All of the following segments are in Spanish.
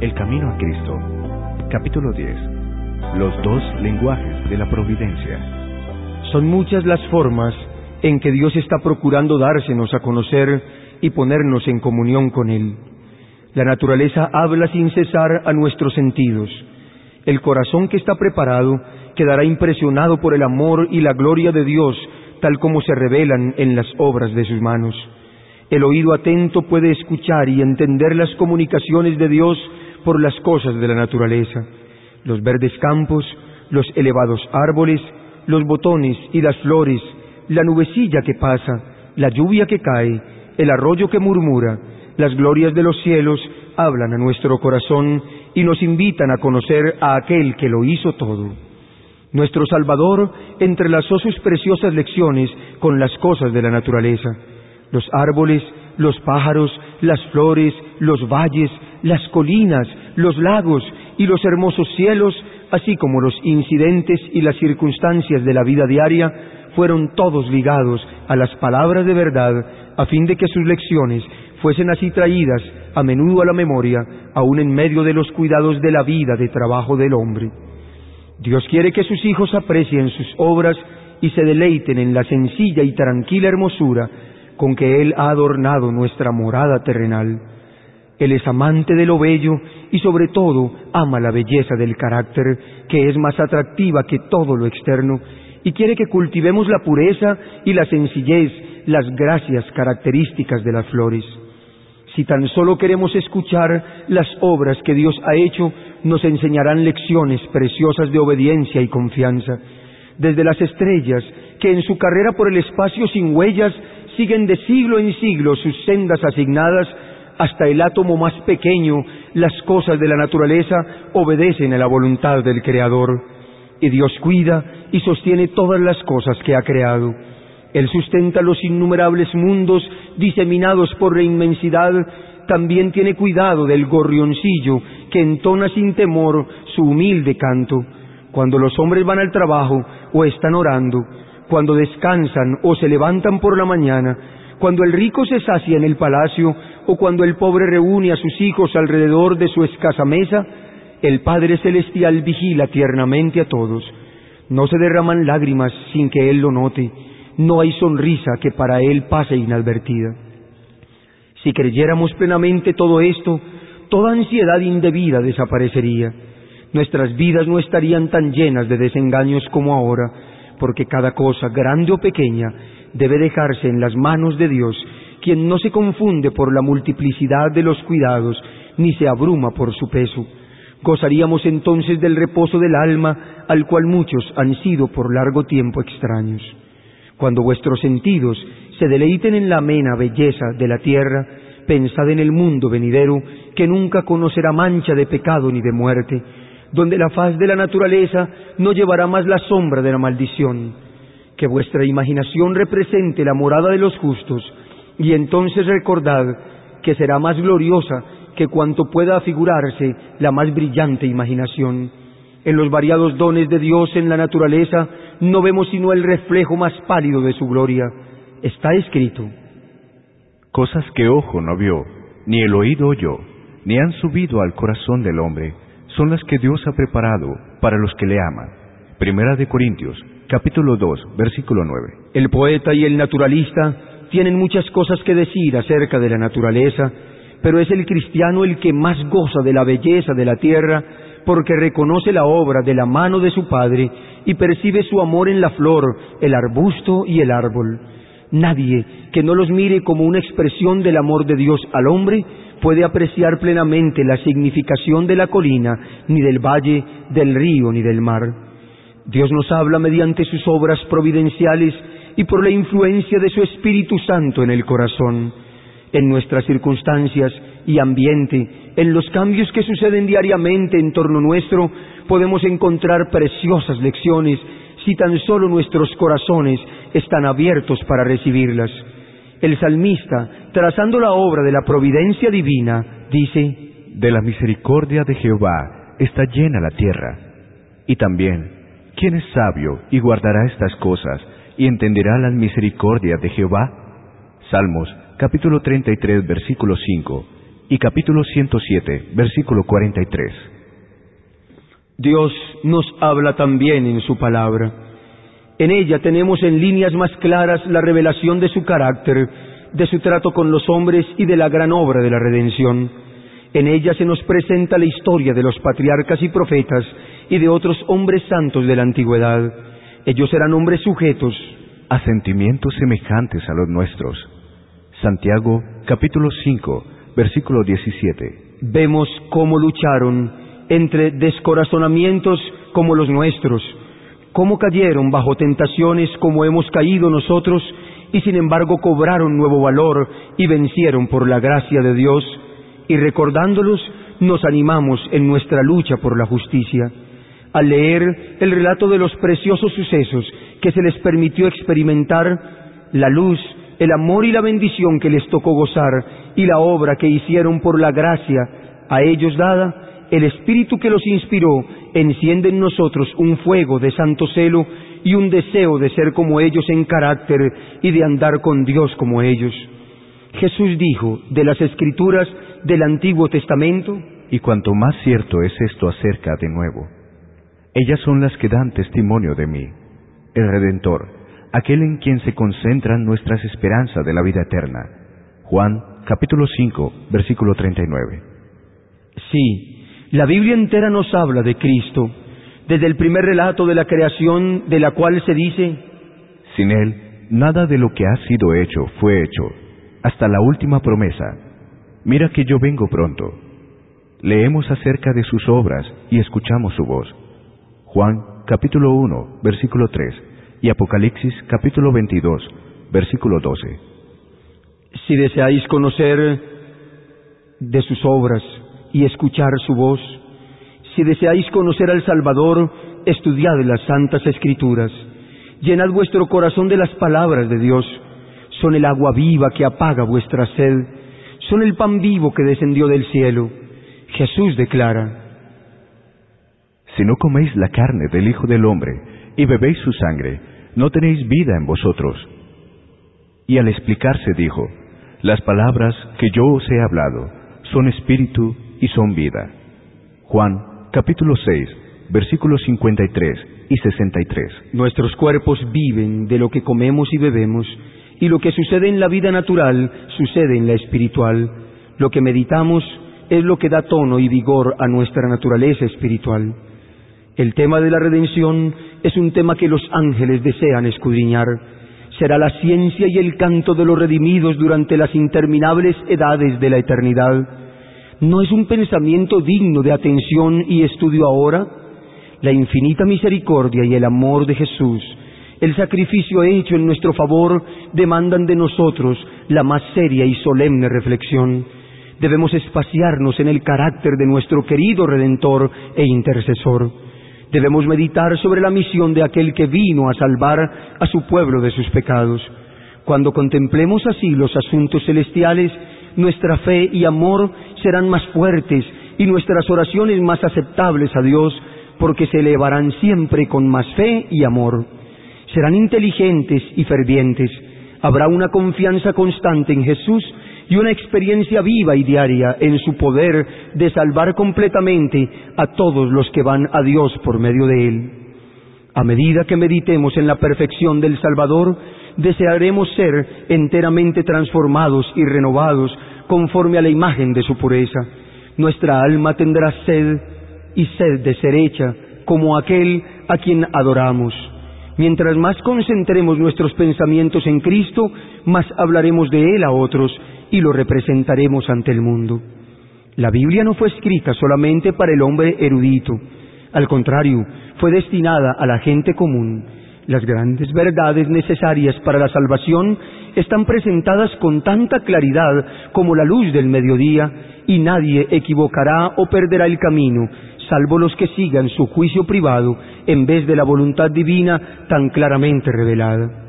El Camino a Cristo. Capítulo 10. Los dos lenguajes de la providencia. Son muchas las formas en que Dios está procurando dársenos a conocer y ponernos en comunión con Él. La naturaleza habla sin cesar a nuestros sentidos. El corazón que está preparado quedará impresionado por el amor y la gloria de Dios tal como se revelan en las obras de sus manos. El oído atento puede escuchar y entender las comunicaciones de Dios por las cosas de la naturaleza, los verdes campos, los elevados árboles, los botones y las flores, la nubecilla que pasa, la lluvia que cae, el arroyo que murmura, las glorias de los cielos hablan a nuestro corazón y nos invitan a conocer a aquel que lo hizo todo. Nuestro Salvador entrelazó sus preciosas lecciones con las cosas de la naturaleza, los árboles, los pájaros, las flores, los valles, las colinas, los lagos y los hermosos cielos, así como los incidentes y las circunstancias de la vida diaria, fueron todos ligados a las palabras de verdad, a fin de que sus lecciones fuesen así traídas a menudo a la memoria, aun en medio de los cuidados de la vida de trabajo del hombre. Dios quiere que sus hijos aprecien sus obras y se deleiten en la sencilla y tranquila hermosura con que Él ha adornado nuestra morada terrenal. Él es amante de lo bello y sobre todo ama la belleza del carácter, que es más atractiva que todo lo externo, y quiere que cultivemos la pureza y la sencillez, las gracias características de las flores. Si tan solo queremos escuchar las obras que Dios ha hecho, nos enseñarán lecciones preciosas de obediencia y confianza. Desde las estrellas, que en su carrera por el espacio sin huellas siguen de siglo en siglo sus sendas asignadas, hasta el átomo más pequeño, las cosas de la naturaleza obedecen a la voluntad del Creador. Y Dios cuida y sostiene todas las cosas que ha creado. Él sustenta los innumerables mundos diseminados por la inmensidad, también tiene cuidado del gorrioncillo que entona sin temor su humilde canto. Cuando los hombres van al trabajo o están orando, cuando descansan o se levantan por la mañana, cuando el rico se sacia en el palacio o cuando el pobre reúne a sus hijos alrededor de su escasa mesa, el Padre Celestial vigila tiernamente a todos. No se derraman lágrimas sin que Él lo note, no hay sonrisa que para Él pase inadvertida. Si creyéramos plenamente todo esto, toda ansiedad indebida desaparecería. Nuestras vidas no estarían tan llenas de desengaños como ahora, porque cada cosa, grande o pequeña, debe dejarse en las manos de Dios, quien no se confunde por la multiplicidad de los cuidados, ni se abruma por su peso. Gozaríamos entonces del reposo del alma, al cual muchos han sido por largo tiempo extraños. Cuando vuestros sentidos se deleiten en la amena belleza de la tierra, pensad en el mundo venidero, que nunca conocerá mancha de pecado ni de muerte, donde la faz de la naturaleza no llevará más la sombra de la maldición. Que vuestra imaginación represente la morada de los justos, y entonces recordad que será más gloriosa que cuanto pueda afigurarse la más brillante imaginación. En los variados dones de Dios en la naturaleza no vemos sino el reflejo más pálido de su gloria. Está escrito. Cosas que ojo no vio, ni el oído oyó, ni han subido al corazón del hombre, son las que Dios ha preparado para los que le aman. Primera de Corintios, capítulo 2, versículo 9. El poeta y el naturalista tienen muchas cosas que decir acerca de la naturaleza, pero es el cristiano el que más goza de la belleza de la tierra, porque reconoce la obra de la mano de su Padre y percibe su amor en la flor, el arbusto y el árbol. Nadie que no los mire como una expresión del amor de Dios al hombre puede apreciar plenamente la significación de la colina, ni del valle, del río, ni del mar. Dios nos habla mediante sus obras providenciales y por la influencia de su Espíritu Santo en el corazón, en nuestras circunstancias y ambiente, en los cambios que suceden diariamente en torno nuestro, podemos encontrar preciosas lecciones si tan solo nuestros corazones están abiertos para recibirlas. El salmista, trazando la obra de la providencia divina, dice, De la misericordia de Jehová está llena la tierra. Y también, ¿quién es sabio y guardará estas cosas y entenderá la misericordia de Jehová? Salmos capítulo 33 versículo 5 y capítulo 107, versículo 43. Dios nos habla también en su palabra. En ella tenemos en líneas más claras la revelación de su carácter, de su trato con los hombres y de la gran obra de la redención. En ella se nos presenta la historia de los patriarcas y profetas y de otros hombres santos de la antigüedad. Ellos eran hombres sujetos a sentimientos semejantes a los nuestros. Santiago capítulo 5 versículo 17. Vemos cómo lucharon entre descorazonamientos como los nuestros, cómo cayeron bajo tentaciones como hemos caído nosotros y sin embargo cobraron nuevo valor y vencieron por la gracia de Dios y recordándolos nos animamos en nuestra lucha por la justicia. Al leer el relato de los preciosos sucesos que se les permitió experimentar, la luz, el amor y la bendición que les tocó gozar y la obra que hicieron por la gracia a ellos dada, el Espíritu que los inspiró enciende en nosotros un fuego de santo celo y un deseo de ser como ellos en carácter y de andar con Dios como ellos. Jesús dijo de las escrituras del Antiguo Testamento, y cuanto más cierto es esto acerca de nuevo, ellas son las que dan testimonio de mí, el Redentor, aquel en quien se concentran nuestras esperanzas de la vida eterna. Juan capítulo 5, versículo 39. Sí, la Biblia entera nos habla de Cristo, desde el primer relato de la creación de la cual se dice, Sin Él, nada de lo que ha sido hecho fue hecho, hasta la última promesa. Mira que yo vengo pronto. Leemos acerca de sus obras y escuchamos su voz. Juan capítulo 1, versículo 3 y Apocalipsis capítulo 22, versículo 12. Si deseáis conocer de sus obras y escuchar su voz, si deseáis conocer al Salvador, estudiad las santas escrituras, llenad vuestro corazón de las palabras de Dios, son el agua viva que apaga vuestra sed, son el pan vivo que descendió del cielo. Jesús declara, Si no coméis la carne del Hijo del Hombre y bebéis su sangre, no tenéis vida en vosotros. Y al explicarse dijo, Las palabras que yo os he hablado son espíritu y son vida. Juan capítulo 6, versículos 53 y 63. Nuestros cuerpos viven de lo que comemos y bebemos, y lo que sucede en la vida natural sucede en la espiritual. Lo que meditamos es lo que da tono y vigor a nuestra naturaleza espiritual. El tema de la redención es un tema que los ángeles desean escudriñar. Será la ciencia y el canto de los redimidos durante las interminables edades de la eternidad. ¿No es un pensamiento digno de atención y estudio ahora? La infinita misericordia y el amor de Jesús, el sacrificio hecho en nuestro favor, demandan de nosotros la más seria y solemne reflexión. Debemos espaciarnos en el carácter de nuestro querido Redentor e Intercesor. Debemos meditar sobre la misión de aquel que vino a salvar a su pueblo de sus pecados. Cuando contemplemos así los asuntos celestiales, nuestra fe y amor serán más fuertes y nuestras oraciones más aceptables a Dios, porque se elevarán siempre con más fe y amor. Serán inteligentes y fervientes. Habrá una confianza constante en Jesús y una experiencia viva y diaria en su poder de salvar completamente a todos los que van a Dios por medio de Él. A medida que meditemos en la perfección del Salvador, desearemos ser enteramente transformados y renovados conforme a la imagen de su pureza. Nuestra alma tendrá sed y sed de ser hecha como aquel a quien adoramos. Mientras más concentremos nuestros pensamientos en Cristo, más hablaremos de Él a otros y lo representaremos ante el mundo. La Biblia no fue escrita solamente para el hombre erudito, al contrario, fue destinada a la gente común. Las grandes verdades necesarias para la salvación están presentadas con tanta claridad como la luz del mediodía y nadie equivocará o perderá el camino, salvo los que sigan su juicio privado en vez de la voluntad divina tan claramente revelada.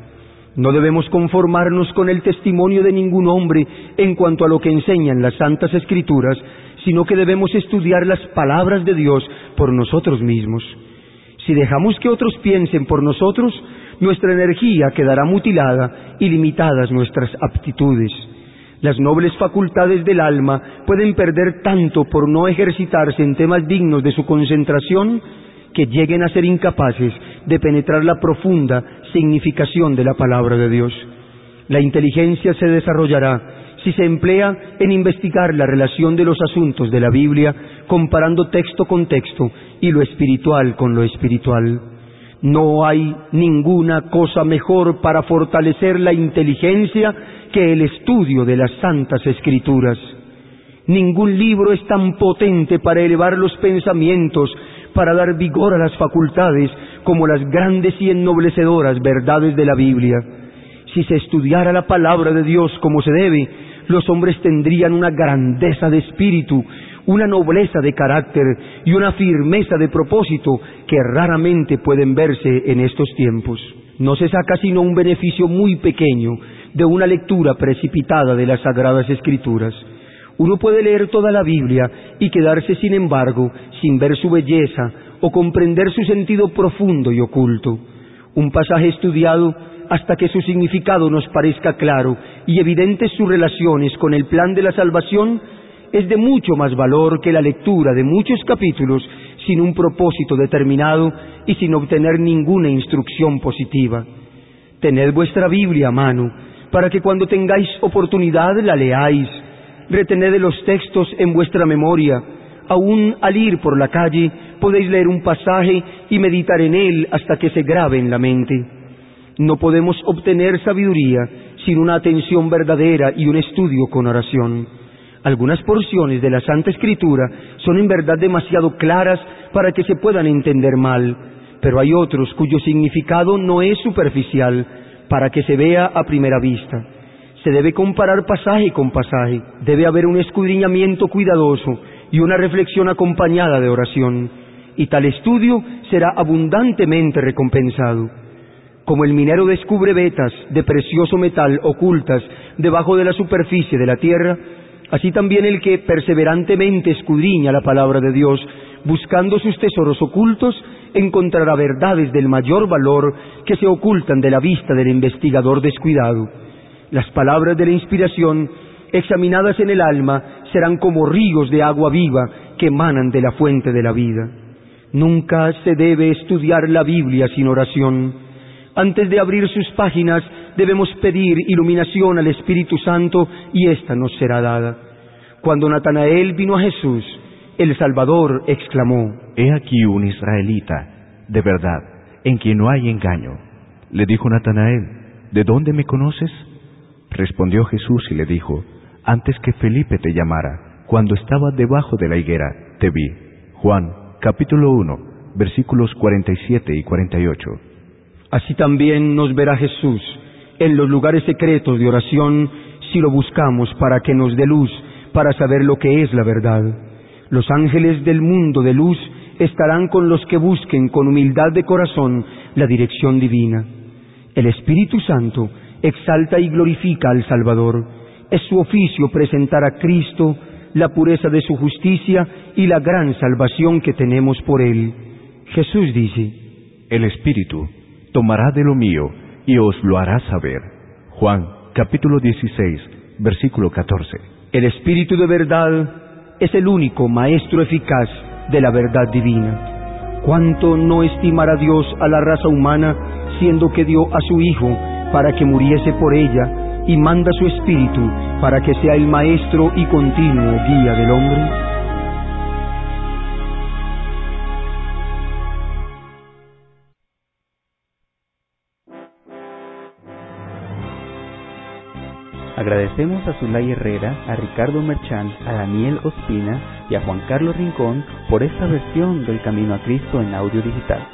No debemos conformarnos con el testimonio de ningún hombre en cuanto a lo que enseñan las santas escrituras, sino que debemos estudiar las palabras de Dios por nosotros mismos. Si dejamos que otros piensen por nosotros, nuestra energía quedará mutilada y limitadas nuestras aptitudes. Las nobles facultades del alma pueden perder tanto por no ejercitarse en temas dignos de su concentración que lleguen a ser incapaces de penetrar la profunda significación de la palabra de Dios. La inteligencia se desarrollará si se emplea en investigar la relación de los asuntos de la Biblia, comparando texto con texto y lo espiritual con lo espiritual. No hay ninguna cosa mejor para fortalecer la inteligencia que el estudio de las santas escrituras. Ningún libro es tan potente para elevar los pensamientos, para dar vigor a las facultades, como las grandes y ennoblecedoras verdades de la Biblia. Si se estudiara la palabra de Dios como se debe, los hombres tendrían una grandeza de espíritu, una nobleza de carácter y una firmeza de propósito que raramente pueden verse en estos tiempos. No se saca sino un beneficio muy pequeño de una lectura precipitada de las Sagradas Escrituras. Uno puede leer toda la Biblia y quedarse, sin embargo, sin ver su belleza o comprender su sentido profundo y oculto. Un pasaje estudiado hasta que su significado nos parezca claro y evidentes sus relaciones con el plan de la salvación es de mucho más valor que la lectura de muchos capítulos sin un propósito determinado y sin obtener ninguna instrucción positiva. Tened vuestra Biblia a mano, para que cuando tengáis oportunidad la leáis. Retened los textos en vuestra memoria. Aún al ir por la calle podéis leer un pasaje y meditar en él hasta que se grabe en la mente. No podemos obtener sabiduría sin una atención verdadera y un estudio con oración. Algunas porciones de la Santa Escritura son en verdad demasiado claras para que se puedan entender mal, pero hay otros cuyo significado no es superficial para que se vea a primera vista. Se debe comparar pasaje con pasaje, debe haber un escudriñamiento cuidadoso y una reflexión acompañada de oración, y tal estudio será abundantemente recompensado. Como el minero descubre vetas de precioso metal ocultas debajo de la superficie de la tierra, Así también el que perseverantemente escudriña la palabra de Dios, buscando sus tesoros ocultos, encontrará verdades del mayor valor que se ocultan de la vista del investigador descuidado. Las palabras de la inspiración, examinadas en el alma, serán como ríos de agua viva que emanan de la fuente de la vida. Nunca se debe estudiar la Biblia sin oración. Antes de abrir sus páginas, debemos pedir iluminación al Espíritu Santo y ésta nos será dada. Cuando Natanael vino a Jesús, el Salvador exclamó, He aquí un israelita, de verdad, en quien no hay engaño. Le dijo Natanael, ¿de dónde me conoces? Respondió Jesús y le dijo, Antes que Felipe te llamara, cuando estaba debajo de la higuera, te vi. Juan, capítulo 1, versículos 47 y 48. Así también nos verá Jesús en los lugares secretos de oración si lo buscamos para que nos dé luz, para saber lo que es la verdad. Los ángeles del mundo de luz estarán con los que busquen con humildad de corazón la dirección divina. El Espíritu Santo exalta y glorifica al Salvador. Es su oficio presentar a Cristo la pureza de su justicia y la gran salvación que tenemos por Él. Jesús dice, El Espíritu tomará de lo mío y os lo hará saber. Juan capítulo 16, versículo 14. El Espíritu de verdad es el único maestro eficaz de la verdad divina. ¿Cuánto no estimará Dios a la raza humana, siendo que dio a su Hijo para que muriese por ella y manda su Espíritu para que sea el maestro y continuo guía del hombre? Agradecemos a Zulay Herrera, a Ricardo Merchán, a Daniel Ospina y a Juan Carlos Rincón por esta versión del Camino a Cristo en audio digital.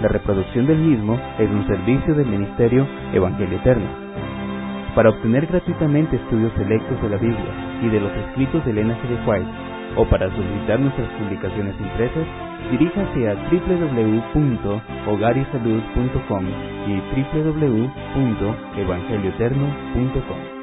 La reproducción del mismo es un servicio del Ministerio Evangelio Eterno. Para obtener gratuitamente estudios selectos de la Biblia y de los escritos de Elena G. White, o para solicitar nuestras publicaciones impresas, diríjase a www.hogarisalud.com y www.evangelioeterno.com.